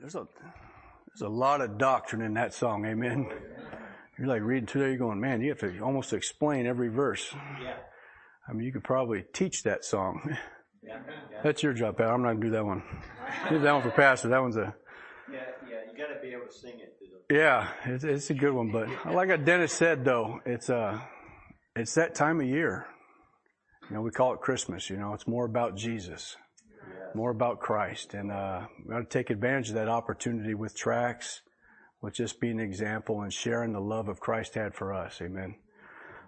there's a there's a lot of doctrine in that song. Amen. You're like reading through there, you're going, man, you have to almost explain every verse. Yeah. I mean, you could probably teach that song. Yeah. Yeah. That's your job, Pat. I'm not gonna do that one. Do that one for Pastor. That one's a Yeah. Yeah. You got to be able to sing it to yeah, it's, it's a good one. But like Dennis said, though, it's uh, it's that time of year. You know, we call it Christmas. You know, it's more about Jesus, more about Christ, and uh, we got to take advantage of that opportunity with tracks, with just being an example and sharing the love of Christ had for us. Amen.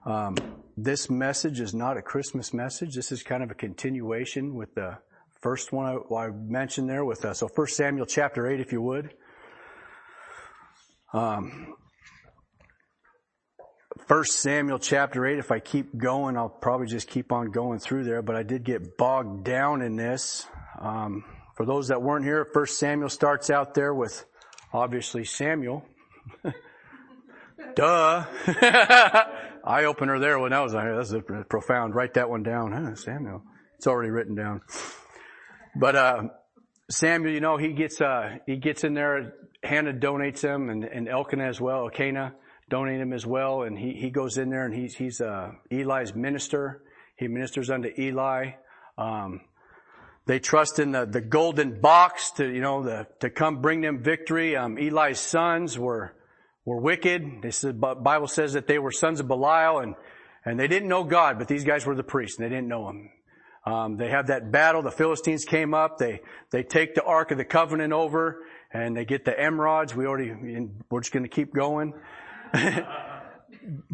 Um, this message is not a Christmas message. This is kind of a continuation with the first one I, I mentioned there. With uh, so First Samuel chapter eight, if you would. Um, First Samuel chapter 8, if I keep going, I'll probably just keep on going through there, but I did get bogged down in this. Um, for those that weren't here, First Samuel starts out there with obviously Samuel. Duh. Eye opener there when that was here. That's a profound. Write that one down. Huh, Samuel. It's already written down. But, uh, Samuel, you know, he gets, uh, he gets in there, Hannah donates him and, and Elkanah as well, Elkanah donate him as well. And he, he goes in there and he's, he's, uh, Eli's minister. He ministers unto Eli. Um, they trust in the, the golden box to, you know, the, to come bring them victory. Um, Eli's sons were, were wicked. This is, Bible says that they were sons of Belial and, and they didn't know God, but these guys were the priests and they didn't know him. Um, they have that battle. The Philistines came up. They, they take the Ark of the Covenant over and they get the emerods. We already, we're just going to keep going.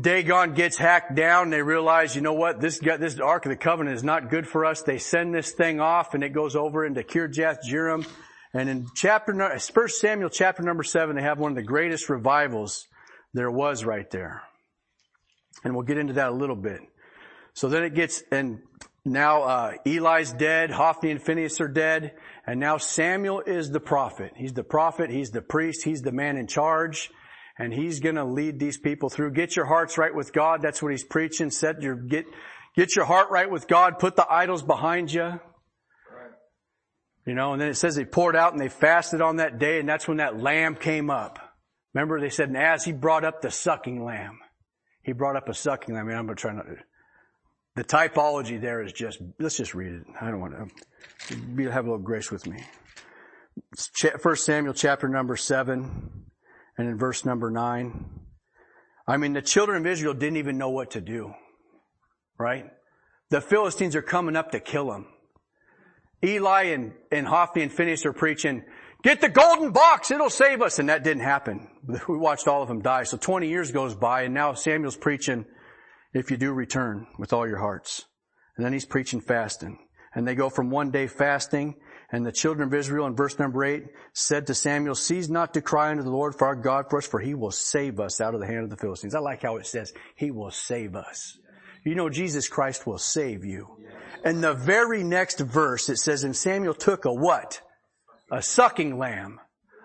Dagon gets hacked down. They realize, you know what? This this Ark of the Covenant is not good for us. They send this thing off and it goes over into Kirjath Jearim. And in chapter, First Samuel chapter number seven, they have one of the greatest revivals there was right there. And we'll get into that a little bit. So then it gets, and now, uh, Eli's dead, Hophni and Phinehas are dead, and now Samuel is the prophet. He's the prophet, he's the priest, he's the man in charge and he's going to lead these people through. Get your hearts right with God. That's what he's preaching. Set your get get your heart right with God. Put the idols behind you. You know, and then it says they poured out and they fasted on that day, and that's when that lamb came up. Remember, they said, and as he brought up the sucking lamb, he brought up a sucking lamb. I mean, I'm to. The typology there is just. Let's just read it. I don't want to. Be have a little grace with me. First Samuel chapter number seven and in verse number nine. I mean, the children of Israel didn't even know what to do, right? The Philistines are coming up to kill them. Eli and, and Hophni and Phinehas are preaching, get the golden box, it'll save us. And that didn't happen. We watched all of them die. So 20 years goes by and now Samuel's preaching, if you do return with all your hearts. And then he's preaching fasting. And they go from one day fasting and the children of Israel in verse number eight said to Samuel, cease not to cry unto the Lord for our God for us, for he will save us out of the hand of the Philistines. I like how it says, he will save us. You know, Jesus Christ will save you. And the very next verse, it says, and Samuel took a what? A sucking lamb,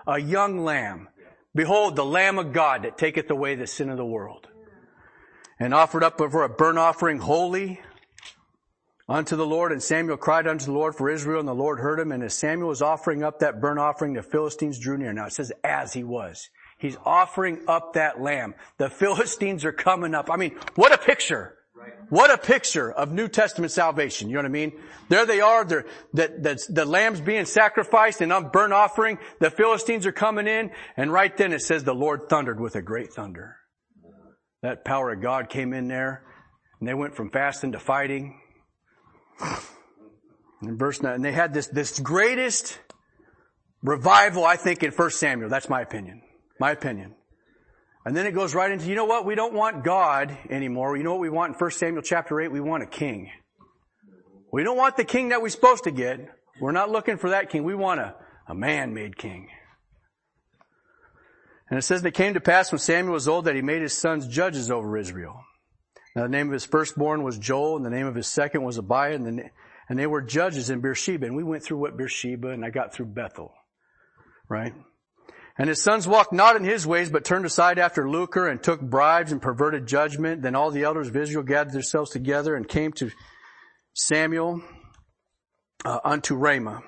a young lamb. Behold, the Lamb of God that taketh away the sin of the world. And offered up for a burnt offering holy, unto the Lord, and Samuel cried unto the Lord for Israel, and the Lord heard him. And as Samuel was offering up that burnt offering, the Philistines drew near. Now it says as he was. He's offering up that lamb. The Philistines are coming up. I mean, what a picture. What a picture of New Testament salvation. You know what I mean? There they are. They're, the, the lamb's being sacrificed and on burnt offering. The Philistines are coming in. And right then it says the Lord thundered with a great thunder. That power of God came in there and they went from fasting to fighting. In verse 9, and they had this, this greatest revival, I think, in 1 Samuel. That's my opinion. My opinion. And then it goes right into, you know what? We don't want God anymore. You know what we want in 1 Samuel chapter 8? We want a king. We don't want the king that we're supposed to get. We're not looking for that king. We want a, a man-made king. And it says, it came to pass when Samuel was old that he made his sons judges over Israel. Now the name of his firstborn was Joel, and the name of his second was Abiah, and, the, and they were judges in Beersheba. And we went through what Beersheba, and I got through Bethel, right? And his sons walked not in his ways, but turned aside after Lucre and took bribes and perverted judgment. Then all the elders of Israel gathered themselves together and came to Samuel uh, unto Ramah.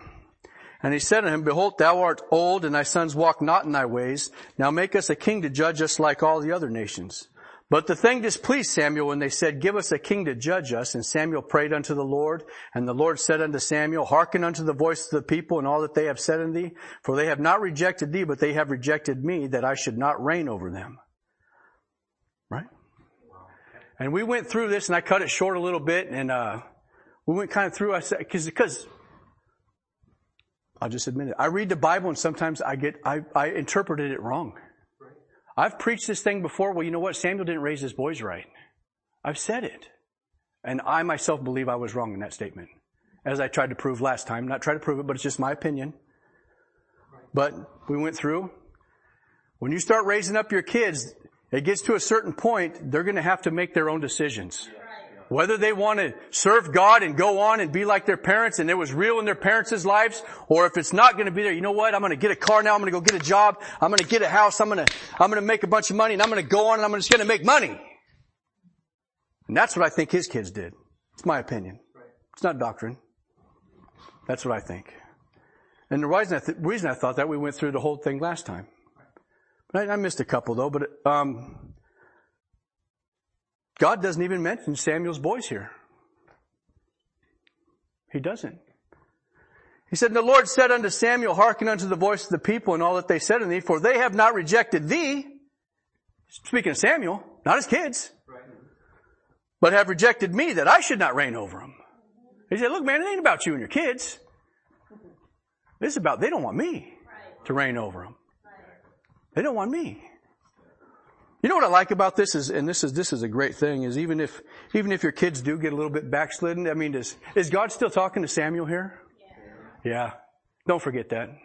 And he said to him, Behold, thou art old, and thy sons walk not in thy ways. Now make us a king to judge us like all the other nations. But the thing displeased Samuel when they said, Give us a king to judge us. And Samuel prayed unto the Lord. And the Lord said unto Samuel, Hearken unto the voice of the people and all that they have said unto thee. For they have not rejected thee, but they have rejected me, that I should not reign over them. Right? And we went through this, and I cut it short a little bit, and uh, we went kind of through. I said, because I'll just admit it. I read the Bible, and sometimes I get I, I interpreted it wrong. I've preached this thing before. Well, you know what? Samuel didn't raise his boys right. I've said it. And I myself believe I was wrong in that statement. As I tried to prove last time. Not try to prove it, but it's just my opinion. But we went through. When you start raising up your kids, it gets to a certain point, they're going to have to make their own decisions. Whether they want to serve God and go on and be like their parents and it was real in their parents' lives, or if it's not going to be there, you know what? I'm going to get a car now. I'm going to go get a job. I'm going to get a house. I'm going to, I'm going to make a bunch of money and I'm going to go on and I'm just going to make money. And that's what I think his kids did. It's my opinion. It's not doctrine. That's what I think. And the reason I, th- reason I thought that we went through the whole thing last time. I, I missed a couple though, but um, God doesn't even mention Samuel's boys here. He doesn't. He said, And the Lord said unto Samuel, hearken unto the voice of the people and all that they said unto thee, for they have not rejected thee. Speaking of Samuel, not his kids, but have rejected me that I should not reign over them. He said, look man, it ain't about you and your kids. This is about, they don't want me to reign over them. They don't want me. You know what I like about this is, and this is, this is a great thing, is even if, even if your kids do get a little bit backslidden, I mean, is, is God still talking to Samuel here? Yeah. yeah. Don't forget that. Yeah.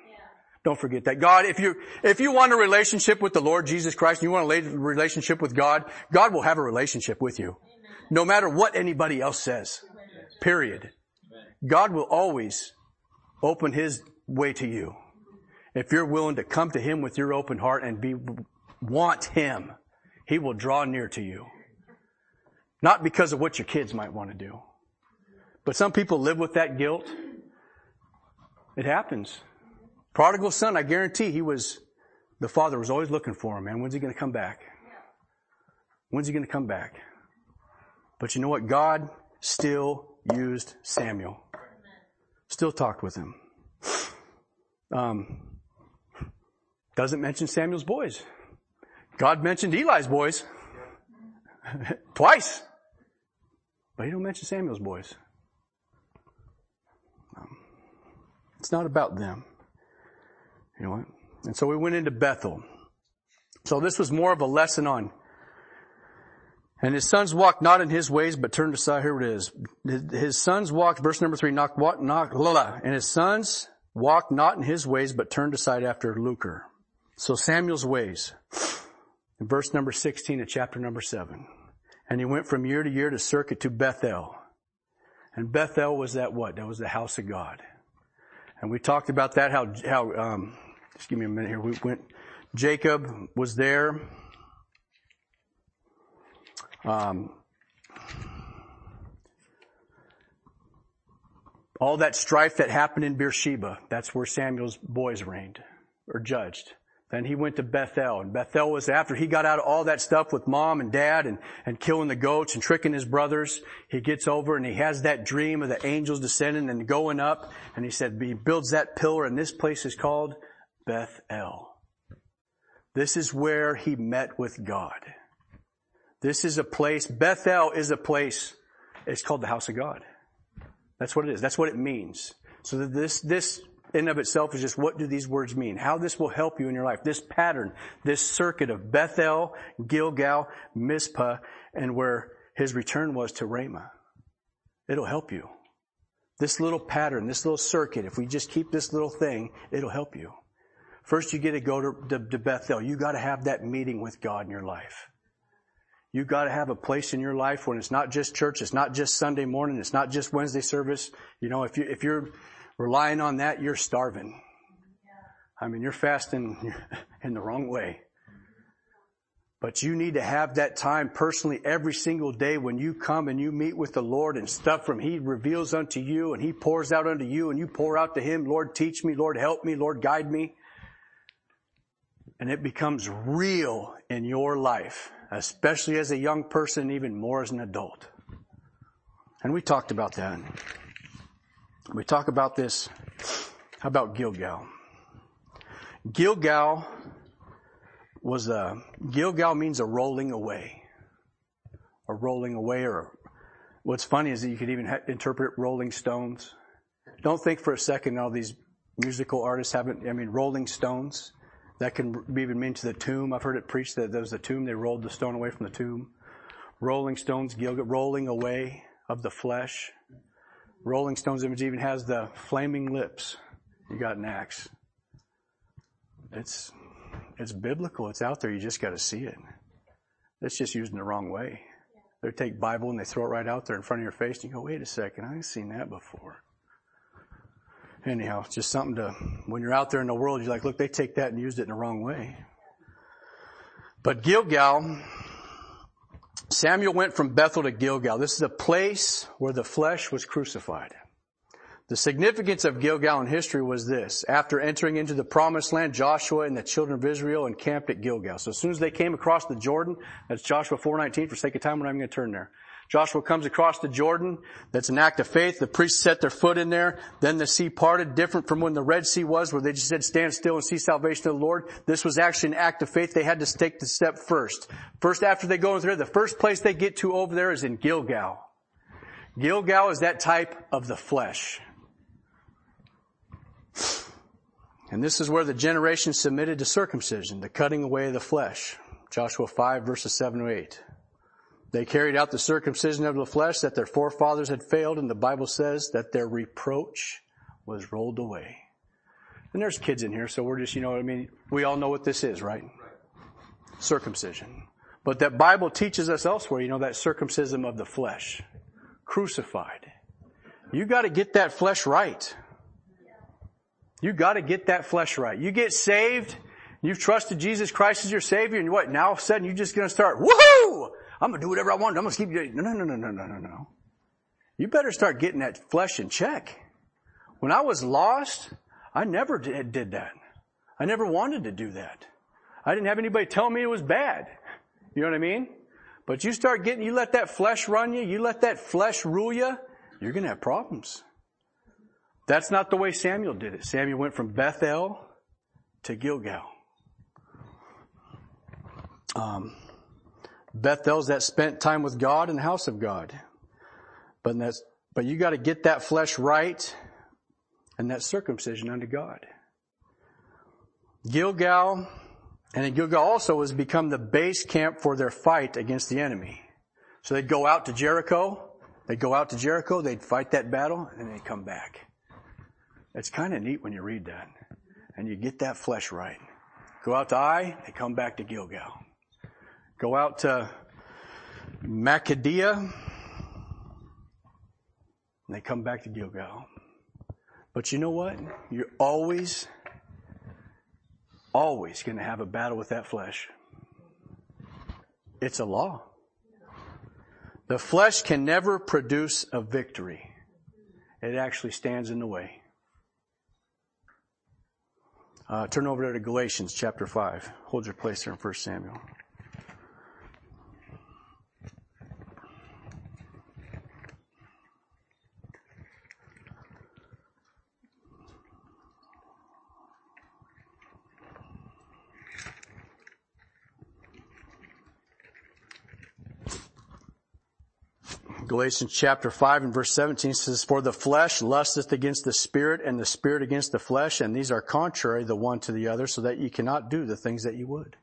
Don't forget that. God, if you, if you want a relationship with the Lord Jesus Christ, and you want a relationship with God, God will have a relationship with you. Amen. No matter what anybody else says. Period. God will always open His way to you. If you're willing to come to Him with your open heart and be, want Him, He will draw near to you. Not because of what your kids might want to do. But some people live with that guilt. It happens. Prodigal son, I guarantee he was, the father was always looking for him, man. When's he going to come back? When's he going to come back? But you know what? God still used Samuel. Still talked with him. Um, doesn't mention Samuel's boys. God mentioned Eli's boys twice, but he don't mention Samuel's boys. Um, it's not about them. You know what? And so we went into Bethel. So this was more of a lesson on and his sons walked not in his ways, but turned aside. Here it is. His sons walked, verse number three, knock, knock, knock, and his sons walked not in his ways, but turned aside after lucre. So Samuel's ways. In verse number 16 of chapter number 7. And he went from year to year to circuit to Bethel. And Bethel was that what? That was the house of God. And we talked about that, how, how, um, just give me a minute here. We went, Jacob was there. Um, all that strife that happened in Beersheba, that's where Samuel's boys reigned or judged. Then he went to Bethel, and Bethel was after he got out of all that stuff with mom and dad and, and killing the goats and tricking his brothers. He gets over and he has that dream of the angels descending and going up, and he said he builds that pillar, and this place is called Bethel. This is where he met with God. This is a place, Bethel is a place, it's called the house of God. That's what it is. That's what it means. So this, this in of itself is just what do these words mean? How this will help you in your life. This pattern, this circuit of Bethel, Gilgal, Mizpah, and where his return was to Ramah. It'll help you. This little pattern, this little circuit, if we just keep this little thing, it'll help you. First, you get to go to, to, to Bethel. You got to have that meeting with God in your life. You got to have a place in your life when it's not just church, it's not just Sunday morning, it's not just Wednesday service. You know, if you if you're relying on that, you're starving. I mean, you're fasting in the wrong way. But you need to have that time personally every single day when you come and you meet with the Lord and stuff from He reveals unto you and He pours out unto you and you pour out to Him, Lord teach me, Lord help me, Lord guide me. And it becomes real in your life, especially as a young person, even more as an adult. And we talked about that. We talk about this. How about Gilgal? Gilgal was a, Gilgal means a rolling away. A rolling away or what's funny is that you could even ha- interpret rolling stones. Don't think for a second all these musical artists haven't, I mean, rolling stones. That can even mean to the tomb. I've heard it preached that there was a tomb, they rolled the stone away from the tomb. Rolling stones, Gilgal, rolling away of the flesh. Rolling Stones image even has the flaming lips. You got an axe. It's, it's biblical. It's out there. You just got to see it. It's just used in the wrong way. They take Bible and they throw it right out there in front of your face and you go, wait a second, I've seen that before. Anyhow, it's just something to, when you're out there in the world, you're like, look, they take that and used it in the wrong way. But Gilgal, Samuel went from Bethel to Gilgal. This is a place where the flesh was crucified. The significance of Gilgal in history was this. After entering into the promised land, Joshua and the children of Israel encamped at Gilgal. So as soon as they came across the Jordan, that's Joshua 4.19, for sake of time, we're not even going to turn there. Joshua comes across the Jordan. That's an act of faith. The priests set their foot in there. Then the sea parted, different from when the Red Sea was, where they just said, stand still and see salvation of the Lord. This was actually an act of faith. They had to take the step first. First, after they go through, the first place they get to over there is in Gilgal. Gilgal is that type of the flesh. And this is where the generation submitted to circumcision, the cutting away of the flesh. Joshua 5 verses 7 to 8. They carried out the circumcision of the flesh that their forefathers had failed, and the Bible says that their reproach was rolled away. And there's kids in here, so we're just, you know, I mean, we all know what this is, right? Circumcision. But that Bible teaches us elsewhere, you know, that circumcision of the flesh. Crucified. You gotta get that flesh right. You gotta get that flesh right. You get saved, you've trusted Jesus Christ as your Savior, and what, now all of a sudden you're just gonna start, woohoo! I'm gonna do whatever I want. I'm gonna keep doing. No, no, no, no, no, no, no. You better start getting that flesh in check. When I was lost, I never did, did that. I never wanted to do that. I didn't have anybody tell me it was bad. You know what I mean? But you start getting, you let that flesh run you, you let that flesh rule you, you're gonna have problems. That's not the way Samuel did it. Samuel went from Bethel to Gilgal. Um, Bethel's that spent time with God in the house of God. But that's, but you got to get that flesh right and that circumcision unto God. Gilgal, and Gilgal also has become the base camp for their fight against the enemy. So they'd go out to Jericho, they'd go out to Jericho, they'd fight that battle, and they'd come back. It's kind of neat when you read that. And you get that flesh right. Go out to Ai, they come back to Gilgal. Go out to Makkedah, and they come back to Gilgal. But you know what? You're always, always going to have a battle with that flesh. It's a law. The flesh can never produce a victory. It actually stands in the way. Uh, turn over to Galatians chapter 5. Hold your place there in 1 Samuel. Galatians chapter 5 and verse 17 says, For the flesh lusteth against the spirit and the spirit against the flesh, and these are contrary the one to the other, so that you cannot do the things that you would.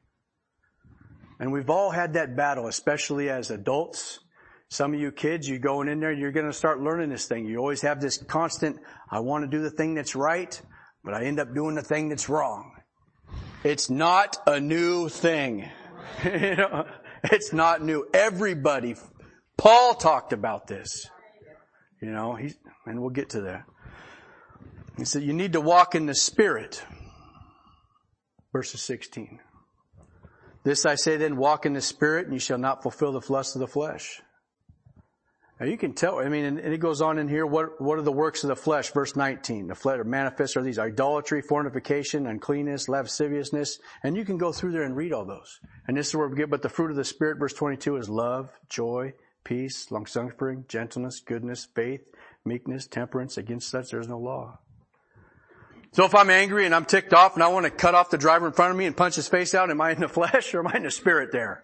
And we've all had that battle, especially as adults. Some of you kids, you're going in there, you're going to start learning this thing. You always have this constant, I want to do the thing that's right, but I end up doing the thing that's wrong. It's not a new thing. you know, it's not new. Everybody Paul talked about this. You know, he, and we'll get to that. He said, you need to walk in the Spirit. Verses 16. This I say then, walk in the spirit and you shall not fulfill the lust of the flesh. Now you can tell, I mean, and, it goes on in here, what, what are the works of the flesh? Verse 19, the flesh are manifest are these idolatry, fornication, uncleanness, lasciviousness, and you can go through there and read all those. And this is where we get, but the fruit of the Spirit, verse 22 is love, joy, peace, long-suffering, gentleness, goodness, faith, meekness, temperance. Against such there is no law. So if I'm angry and I'm ticked off and I want to cut off the driver in front of me and punch his face out, am I in the flesh or am I in the spirit there?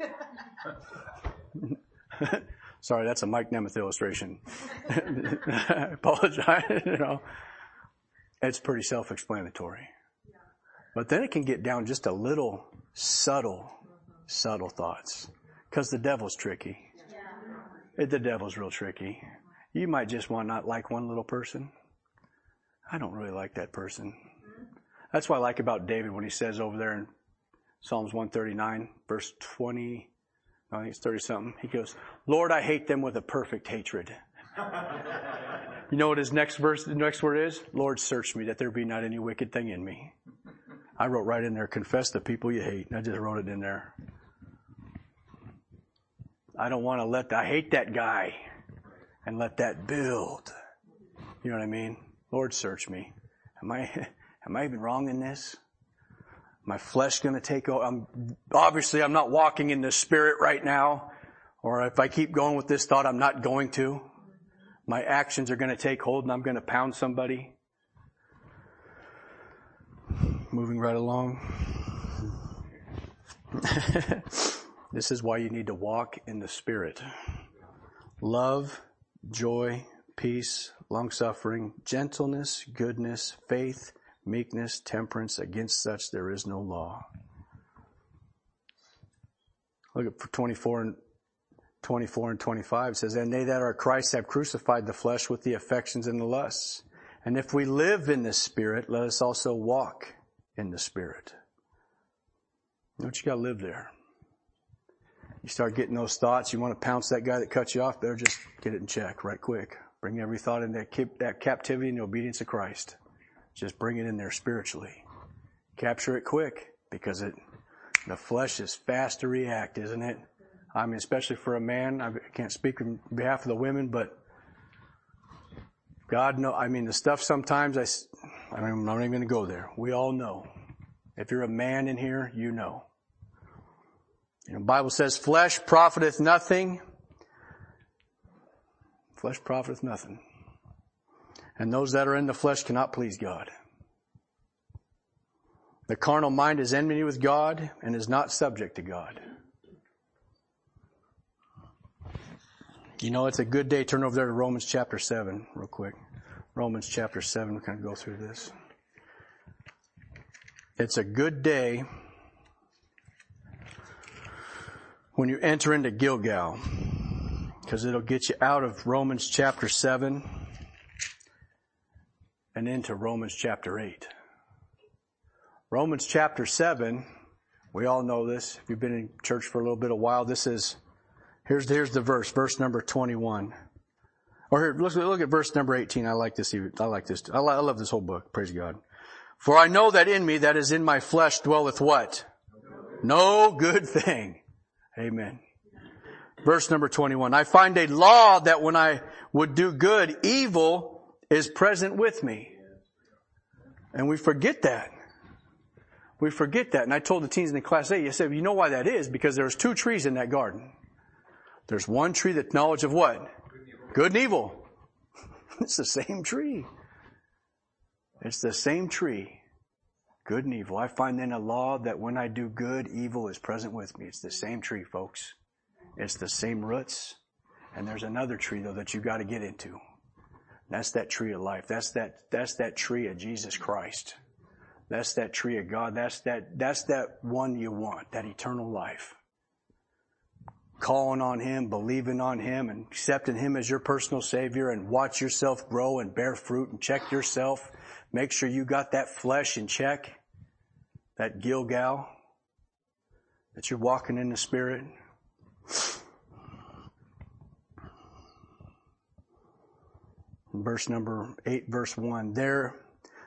Sorry, that's a Mike Nemeth illustration. I apologize. you know, it's pretty self-explanatory. But then it can get down just a little subtle, subtle thoughts. Cause the devil's tricky. The devil's real tricky. You might just want not like one little person. I don't really like that person. That's what I like about David when he says over there in Psalms 139, verse 20, I think it's 30 something. He goes, Lord, I hate them with a perfect hatred. you know what his next verse, the next word is? Lord, search me that there be not any wicked thing in me. I wrote right in there, confess the people you hate. I just wrote it in there. I don't want to let, I hate that guy and let that build. You know what I mean? Lord, search me. Am I, am I even wrong in this? my flesh going to take over? I'm, obviously I'm not walking in the spirit right now. Or if I keep going with this thought, I'm not going to. My actions are going to take hold and I'm going to pound somebody. Moving right along. this is why you need to walk in the spirit. Love, joy, peace, long suffering, gentleness, goodness, faith, meekness, temperance. Against such there is no law. Look at 24 and 24 and 25 it says, And they that are Christ have crucified the flesh with the affections and the lusts. And if we live in the Spirit, let us also walk in the Spirit. Don't you gotta live there. You start getting those thoughts, you want to pounce that guy that cut you off, better just get it in check right quick. Bring every thought into that, that captivity and obedience of Christ. Just bring it in there spiritually. Capture it quick because it, the flesh is fast to react, isn't it? I mean, especially for a man. I can't speak on behalf of the women, but God know. I mean, the stuff sometimes I, I'm not even going to go there. We all know. If you're a man in here, you know. You know, Bible says, flesh profiteth nothing. Flesh profiteth nothing. And those that are in the flesh cannot please God. The carnal mind is enmity with God and is not subject to God. You know, it's a good day. Turn over there to Romans chapter 7 real quick. Romans chapter 7, we're going to go through this. It's a good day when you enter into Gilgal because it'll get you out of Romans chapter 7 and into Romans chapter 8. Romans chapter 7, we all know this. If you've been in church for a little bit of while, this is, here's, here's the verse, verse number 21. Or here, look, look at verse number 18. I like this. I like this. I, I love this whole book. Praise God. For I know that in me, that is in my flesh, dwelleth what? No good thing. Amen. Verse number 21. I find a law that when I would do good, evil is present with me. And we forget that. We forget that. And I told the teens in the class A, I said, you know why that is? Because there's two trees in that garden. There's one tree that's knowledge of what? Good and evil. it's the same tree. It's the same tree. Good and evil. I find then a law that when I do good, evil is present with me. It's the same tree, folks. It's the same roots. And there's another tree though that you gotta get into. That's that tree of life. That's that, that's that tree of Jesus Christ. That's that tree of God. That's that, that's that one you want, that eternal life. Calling on Him, believing on Him, and accepting Him as your personal Savior and watch yourself grow and bear fruit and check yourself. Make sure you got that flesh in check. That Gilgal. That you're walking in the Spirit. verse number 8, verse 1. There,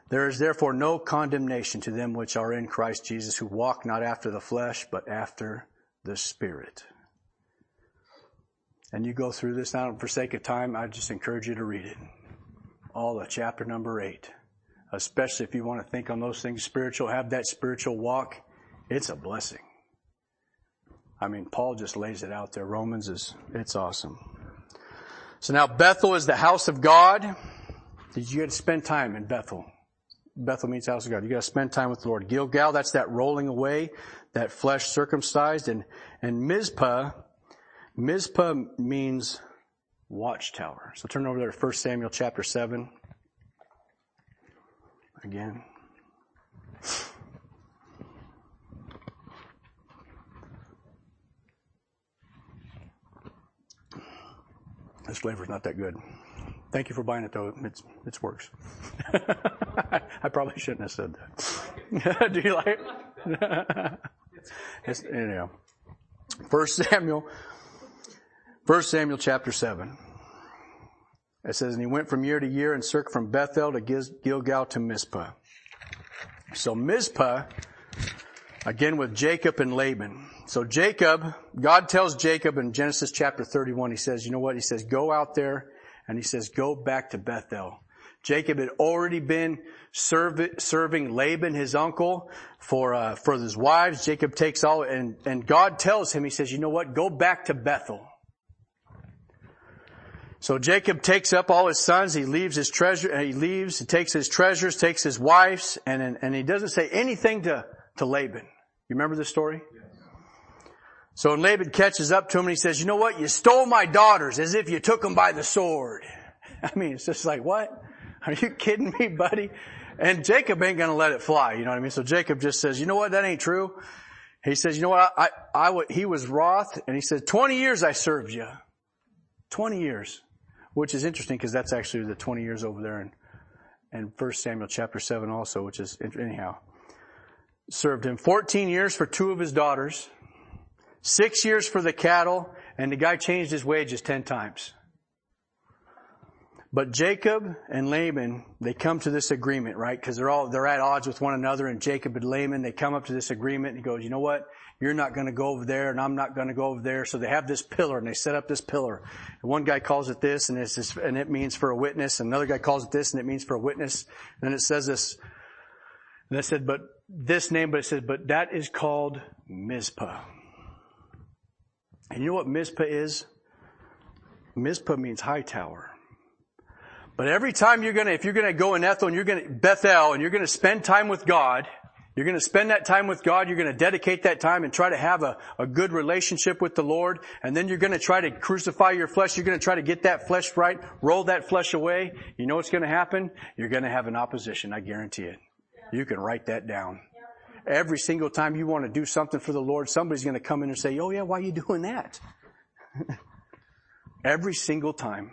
there is therefore no condemnation to them which are in Christ Jesus, who walk not after the flesh, but after the Spirit. And you go through this now for sake of time, I just encourage you to read it. All of chapter number eight. Especially if you want to think on those things spiritual, have that spiritual walk. It's a blessing. I mean, Paul just lays it out there. Romans is, it's awesome. So now Bethel is the house of God. Did you get to spend time in Bethel? Bethel means house of God. You got to spend time with the Lord. Gilgal, that's that rolling away, that flesh circumcised, and and Mizpah, Mizpah means watchtower. So turn over there to 1 Samuel chapter seven. Again. This flavor's not that good. Thank you for buying it though. It's, it works. I probably shouldn't have said that. Do you like it? it's, anyhow. First Samuel, First Samuel chapter seven. It says, and he went from year to year and circled from Bethel to Gilgal to Mizpah. So Mizpah, again with Jacob and Laban. So Jacob, God tells Jacob in Genesis chapter 31, he says, you know what? He says, go out there and he says, go back to Bethel. Jacob had already been serve, serving Laban, his uncle, for, uh, for his wives. Jacob takes all, and, and God tells him, he says, you know what? Go back to Bethel. So Jacob takes up all his sons, he leaves his treasure, he leaves, he takes his treasures, takes his wives, and, and he doesn't say anything to, to Laban. You remember this story? So when Laban catches up to him and he says, you know what? You stole my daughters as if you took them by the sword. I mean, it's just like, what? Are you kidding me, buddy? And Jacob ain't gonna let it fly, you know what I mean? So Jacob just says, you know what? That ain't true. He says, you know what? I, I, I he was wroth and he said, 20 years I served you. 20 years. Which is interesting because that's actually the 20 years over there in, in 1 Samuel chapter 7 also, which is, anyhow. Served him 14 years for two of his daughters Six years for the cattle, and the guy changed his wages ten times. But Jacob and Laban, they come to this agreement, right? Because they're all, they're at odds with one another, and Jacob and Laban, they come up to this agreement, and he goes, you know what? You're not gonna go over there, and I'm not gonna go over there. So they have this pillar, and they set up this pillar. And one guy calls it this, and this, and it means for a witness. And another guy calls it this, and it means for a witness. And then it says this, and I said, but this name, but it says, but that is called Mizpah. And you know what Mizpah is? Mizpah means high tower. But every time you're gonna, if you're gonna go in Ethel and you're gonna, Bethel, and you're gonna spend time with God, you're gonna spend that time with God, you're gonna dedicate that time and try to have a, a good relationship with the Lord, and then you're gonna try to crucify your flesh, you're gonna try to get that flesh right, roll that flesh away. You know what's gonna happen? You're gonna have an opposition, I guarantee it. You can write that down. Every single time you want to do something for the Lord, somebody's going to come in and say, Oh yeah, why are you doing that? Every single time.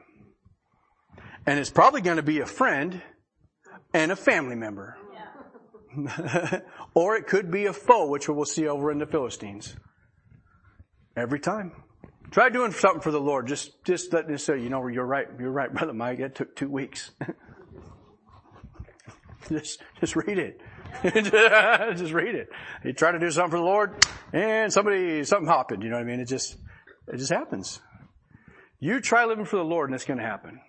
And it's probably going to be a friend and a family member. Or it could be a foe, which we'll see over in the Philistines. Every time. Try doing something for the Lord. Just, just letting us say, you know, you're right, you're right, Brother Mike. It took two weeks. just, just read it. just read it. You try to do something for the Lord, and somebody, something happened. You know what I mean? It just, it just happens. You try living for the Lord, and it's going to happen.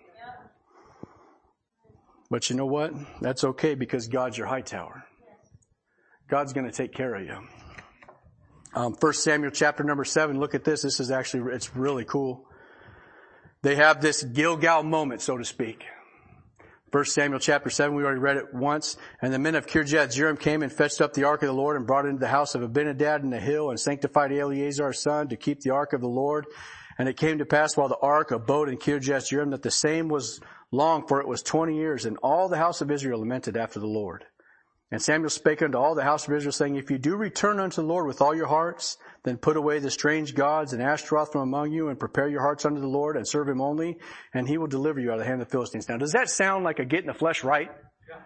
But you know what? That's okay because God's your high tower. God's going to take care of you. Um, First Samuel chapter number seven. Look at this. This is actually it's really cool. They have this Gilgal moment, so to speak. First Samuel chapter 7, we already read it once. And the men of Kirjath Jearim came and fetched up the ark of the Lord and brought it into the house of Abinadab in the hill and sanctified Eleazar son to keep the ark of the Lord. And it came to pass while the ark abode in Kirjath Jearim that the same was long, for it was twenty years, and all the house of Israel lamented after the Lord. And Samuel spake unto all the house of Israel, saying, If you do return unto the Lord with all your hearts, then put away the strange gods and Ashtaroth from among you and prepare your hearts unto the Lord and serve him only, and he will deliver you out of the hand of the Philistines. Now, does that sound like a getting the flesh right? Yeah.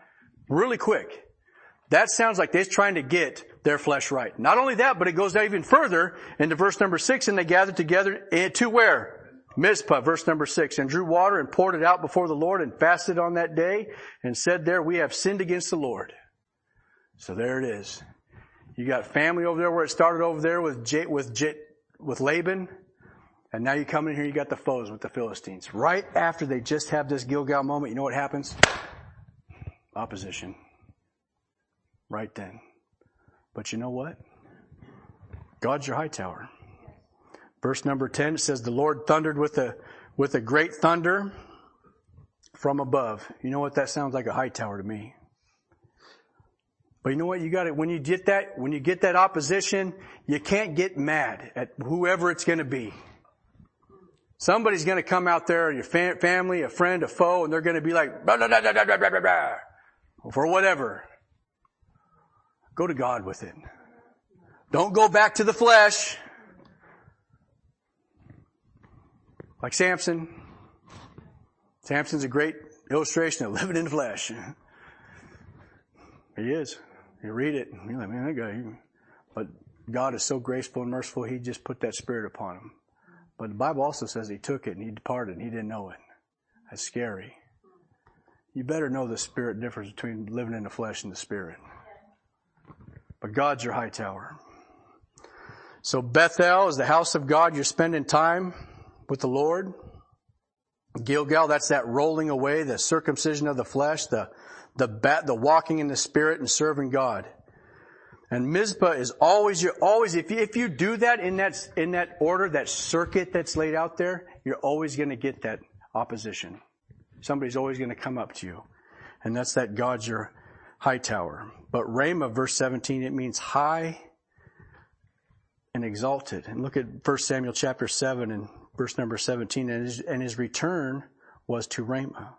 Really quick. That sounds like they're trying to get their flesh right. Not only that, but it goes even further into verse number six, and they gathered together eh, to where? Mizpah, verse number six, and drew water and poured it out before the Lord and fasted on that day and said there, we have sinned against the Lord. So there it is. You got family over there where it started over there with J, with J, with Laban, and now you come in here, you got the foes with the Philistines. Right after they just have this Gilgal moment, you know what happens? Opposition. Right then. But you know what? God's your high tower. Verse number 10 says, The Lord thundered with a, with a great thunder from above. You know what? That sounds like a high tower to me. But you know what? You got it. When you get that, when you get that opposition, you can't get mad at whoever it's going to be. Somebody's going to come out there, your family, a friend, a foe, and they're going to be like, blah, blah, blah, blah, blah, blah, blah, for whatever. Go to God with it. Don't go back to the flesh. Like Samson. Samson's a great illustration of living in flesh. He is. You read it, and you're like, man, that guy. But God is so graceful and merciful, He just put that spirit upon him. But the Bible also says He took it and He departed and He didn't know it. That's scary. You better know the spirit difference between living in the flesh and the spirit. But God's your high tower. So Bethel is the house of God. You're spending time with the Lord. Gilgal, that's that rolling away, the circumcision of the flesh, the, the bat, the walking in the spirit and serving God. And Mizpah is always, you're always, if you, if you do that in that, in that order, that circuit that's laid out there, you're always going to get that opposition. Somebody's always going to come up to you. And that's that God's your high tower. But Ramah, verse 17, it means high and exalted. And look at 1 Samuel chapter 7 and verse number 17. And his, and his return was to Ramah.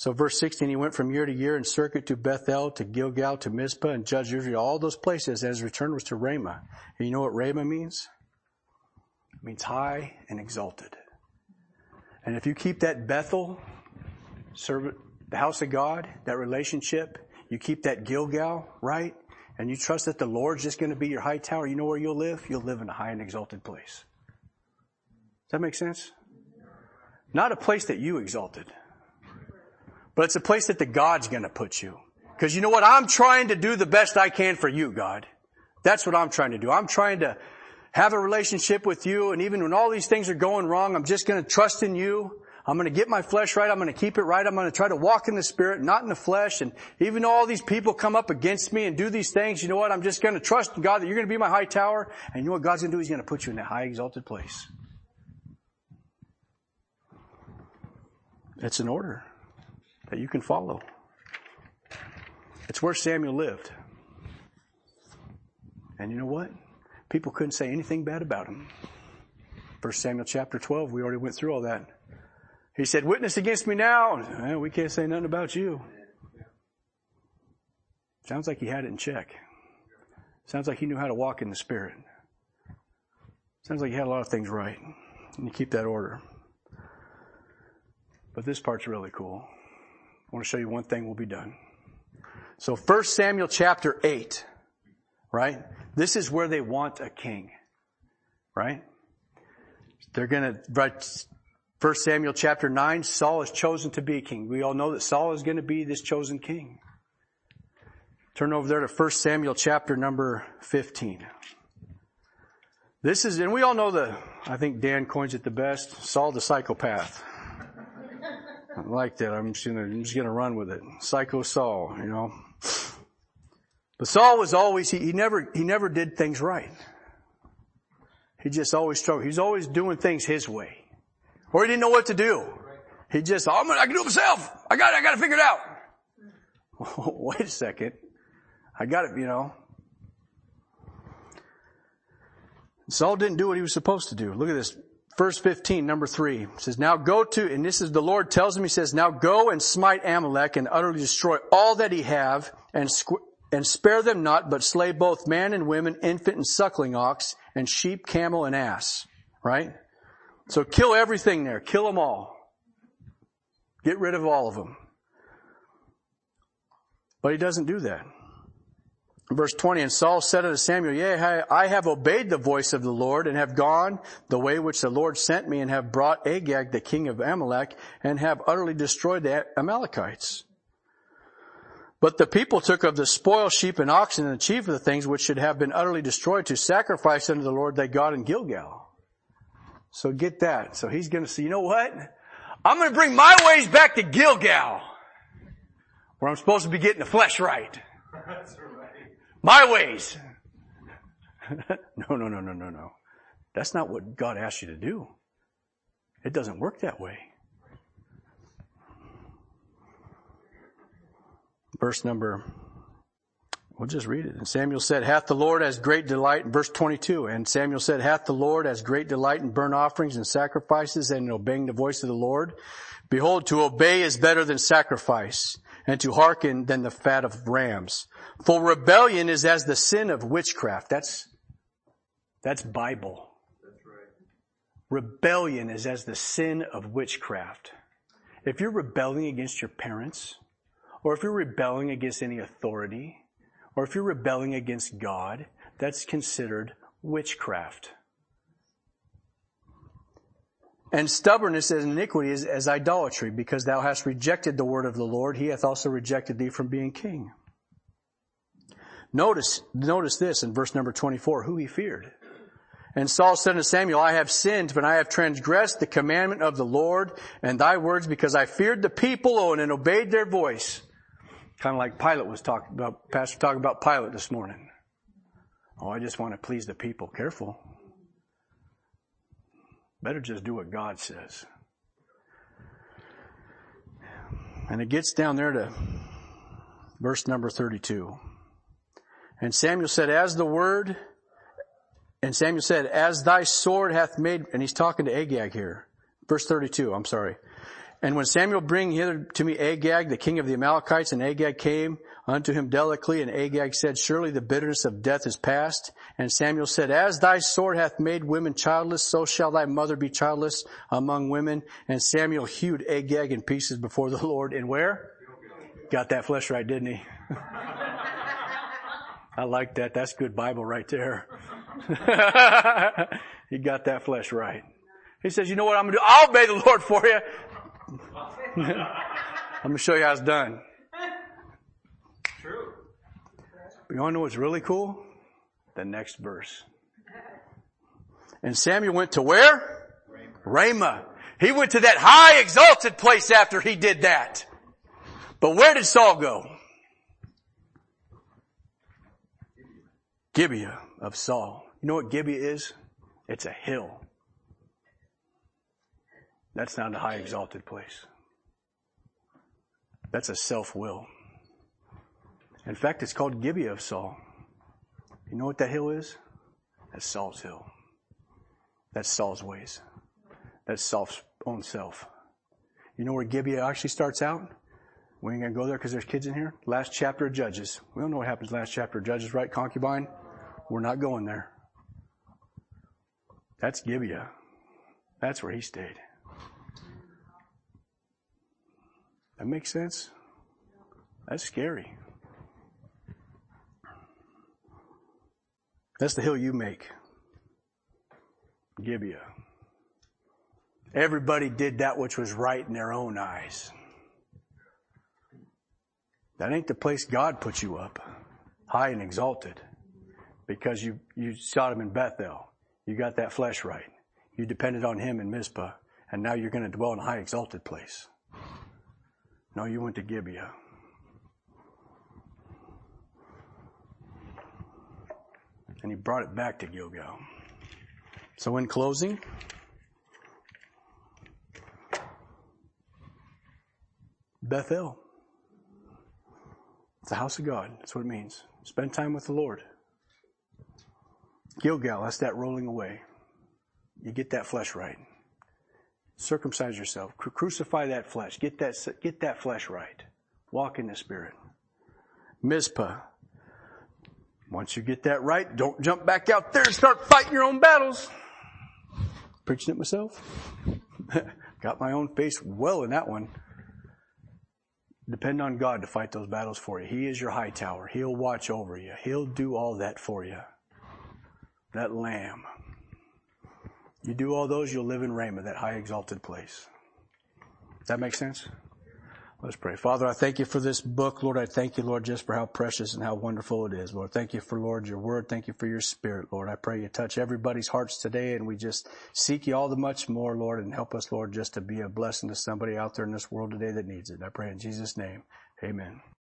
So verse 16, he went from year to year in circuit to Bethel, to Gilgal, to Mizpah, and judged Israel, all those places, and his return was to Ramah. And you know what Ramah means? It means high and exalted. And if you keep that Bethel, serve the house of God, that relationship, you keep that Gilgal, right? And you trust that the Lord's just going to be your high tower, you know where you'll live? You'll live in a high and exalted place. Does that make sense? Not a place that you exalted, but it's a place that the God's going to put you. Because you know what? I'm trying to do the best I can for you, God. That's what I'm trying to do. I'm trying to have a relationship with you, and even when all these things are going wrong, I'm just going to trust in you. I'm going to get my flesh right. I'm going to keep it right. I'm going to try to walk in the spirit, not in the flesh. And even though all these people come up against me and do these things, you know what? I'm just going to trust in God that you're going to be my high tower. And you know what God's going to do? He's going to put you in that high exalted place. It's an order that you can follow. It's where Samuel lived. And you know what? People couldn't say anything bad about him. First Samuel chapter 12, we already went through all that. He said, witness against me now. We can't say nothing about you. Sounds like he had it in check. Sounds like he knew how to walk in the Spirit. Sounds like he had a lot of things right. And you keep that order. But this part's really cool. I want to show you one thing, we'll be done. So 1 Samuel chapter 8, right? This is where they want a king, right? They're gonna, right, 1 Samuel chapter 9, Saul is chosen to be king. We all know that Saul is going to be this chosen king. Turn over there to 1 Samuel chapter number 15. This is, and we all know the, I think Dan coins it the best, Saul the psychopath. I like that. I'm just gonna, I'm just gonna run with it. Psycho Saul, you know. But Saul was always, he, he never, he never did things right. He just always struggled. He's always doing things his way. Or he didn't know what to do. He just, oh, I'm gonna, I can do it myself. I got it. I got to figure it out. Wait a second. I got it, you know. Saul didn't do what he was supposed to do. Look at this. Verse 15, number 3 says, Now go to, and this is the Lord tells him, He says, Now go and smite Amalek and utterly destroy all that he have and, squ- and spare them not, but slay both man and women, infant and suckling ox, and sheep, camel, and ass. Right? So kill everything there. Kill them all. Get rid of all of them. But he doesn't do that. Verse 20, and Saul said unto Samuel, Yea, I have obeyed the voice of the Lord and have gone the way which the Lord sent me and have brought Agag, the king of Amalek, and have utterly destroyed the Amalekites. But the people took of the spoil sheep and oxen and the chief of the things which should have been utterly destroyed to sacrifice unto the Lord thy God in Gilgal. So get that. So he's going to say, you know what? I'm going to bring my ways back to Gilgal, where I'm supposed to be getting the flesh right. My ways. no, no, no, no, no, no. That's not what God asked you to do. It doesn't work that way. verse number, we'll just read it. And Samuel said, hath the Lord as great delight, in verse 22, and Samuel said, hath the Lord as great delight in burnt offerings and sacrifices and in obeying the voice of the Lord? Behold, to obey is better than sacrifice, and to hearken than the fat of rams. For rebellion is as the sin of witchcraft. That's, that's Bible. That's right. Rebellion is as the sin of witchcraft. If you're rebelling against your parents, or if you're rebelling against any authority, or if you're rebelling against God, that's considered witchcraft. And stubbornness as iniquity is as idolatry, because thou hast rejected the word of the Lord, he hath also rejected thee from being king. Notice, notice this in verse number 24, who he feared. And Saul said to Samuel, I have sinned, but I have transgressed the commandment of the Lord and thy words because I feared the people oh, and obeyed their voice. Kind of like Pilate was talking about, Pastor talking about Pilate this morning. Oh, I just want to please the people. Careful. Better just do what God says. And it gets down there to verse number 32. And Samuel said, as the word, and Samuel said, as thy sword hath made, and he's talking to Agag here. Verse 32, I'm sorry. And when Samuel bring hither to me Agag, the king of the Amalekites, and Agag came unto him delicately, and Agag said, Surely the bitterness of death is past. And Samuel said, As thy sword hath made women childless, so shall thy mother be childless among women. And Samuel hewed Agag in pieces before the Lord. And where? Got that flesh right, didn't he? I like that. That's good Bible right there. he got that flesh right. He says, you know what I'm going to do? I'll obey the Lord for you. I'm going to show you how it's done. True. But you want to know what's really cool? The next verse. And Samuel went to where? Ramah. He went to that high exalted place after he did that. But where did Saul go? Gibeah of Saul. You know what Gibeah is? It's a hill. That's not a high exalted place. That's a self-will. In fact, it's called Gibeah of Saul. You know what that hill is? That's Saul's hill. That's Saul's ways. That's Saul's own self. You know where Gibeah actually starts out? We ain't gonna go there because there's kids in here. Last chapter of Judges. We don't know what happens last chapter of Judges, right? Concubine. We're not going there. That's Gibeah. That's where he stayed. That makes sense? That's scary. That's the hill you make. Gibeah. Everybody did that which was right in their own eyes. That ain't the place God put you up, high and exalted, because you, you saw him in Bethel. You got that flesh right. You depended on him in Mizpah, and now you're going to dwell in a high exalted place. No, you went to Gibeah. And he brought it back to Gilgal. So in closing, Bethel. It's the house of God. That's what it means. Spend time with the Lord. Gilgal, that's that rolling away. You get that flesh right. Circumcise yourself. Cru- crucify that flesh. Get that, get that flesh right. Walk in the Spirit. Mizpah. Once you get that right, don't jump back out there and start fighting your own battles. Preaching it myself. Got my own face well in that one. Depend on God to fight those battles for you. He is your high tower. He'll watch over you. He'll do all that for you. That lamb. You do all those, you'll live in Ramah, that high exalted place. That make sense? Let's pray. Father, I thank you for this book. Lord, I thank you, Lord, just for how precious and how wonderful it is. Lord, thank you for, Lord, your word. Thank you for your spirit, Lord. I pray you touch everybody's hearts today and we just seek you all the much more, Lord, and help us, Lord, just to be a blessing to somebody out there in this world today that needs it. I pray in Jesus' name. Amen.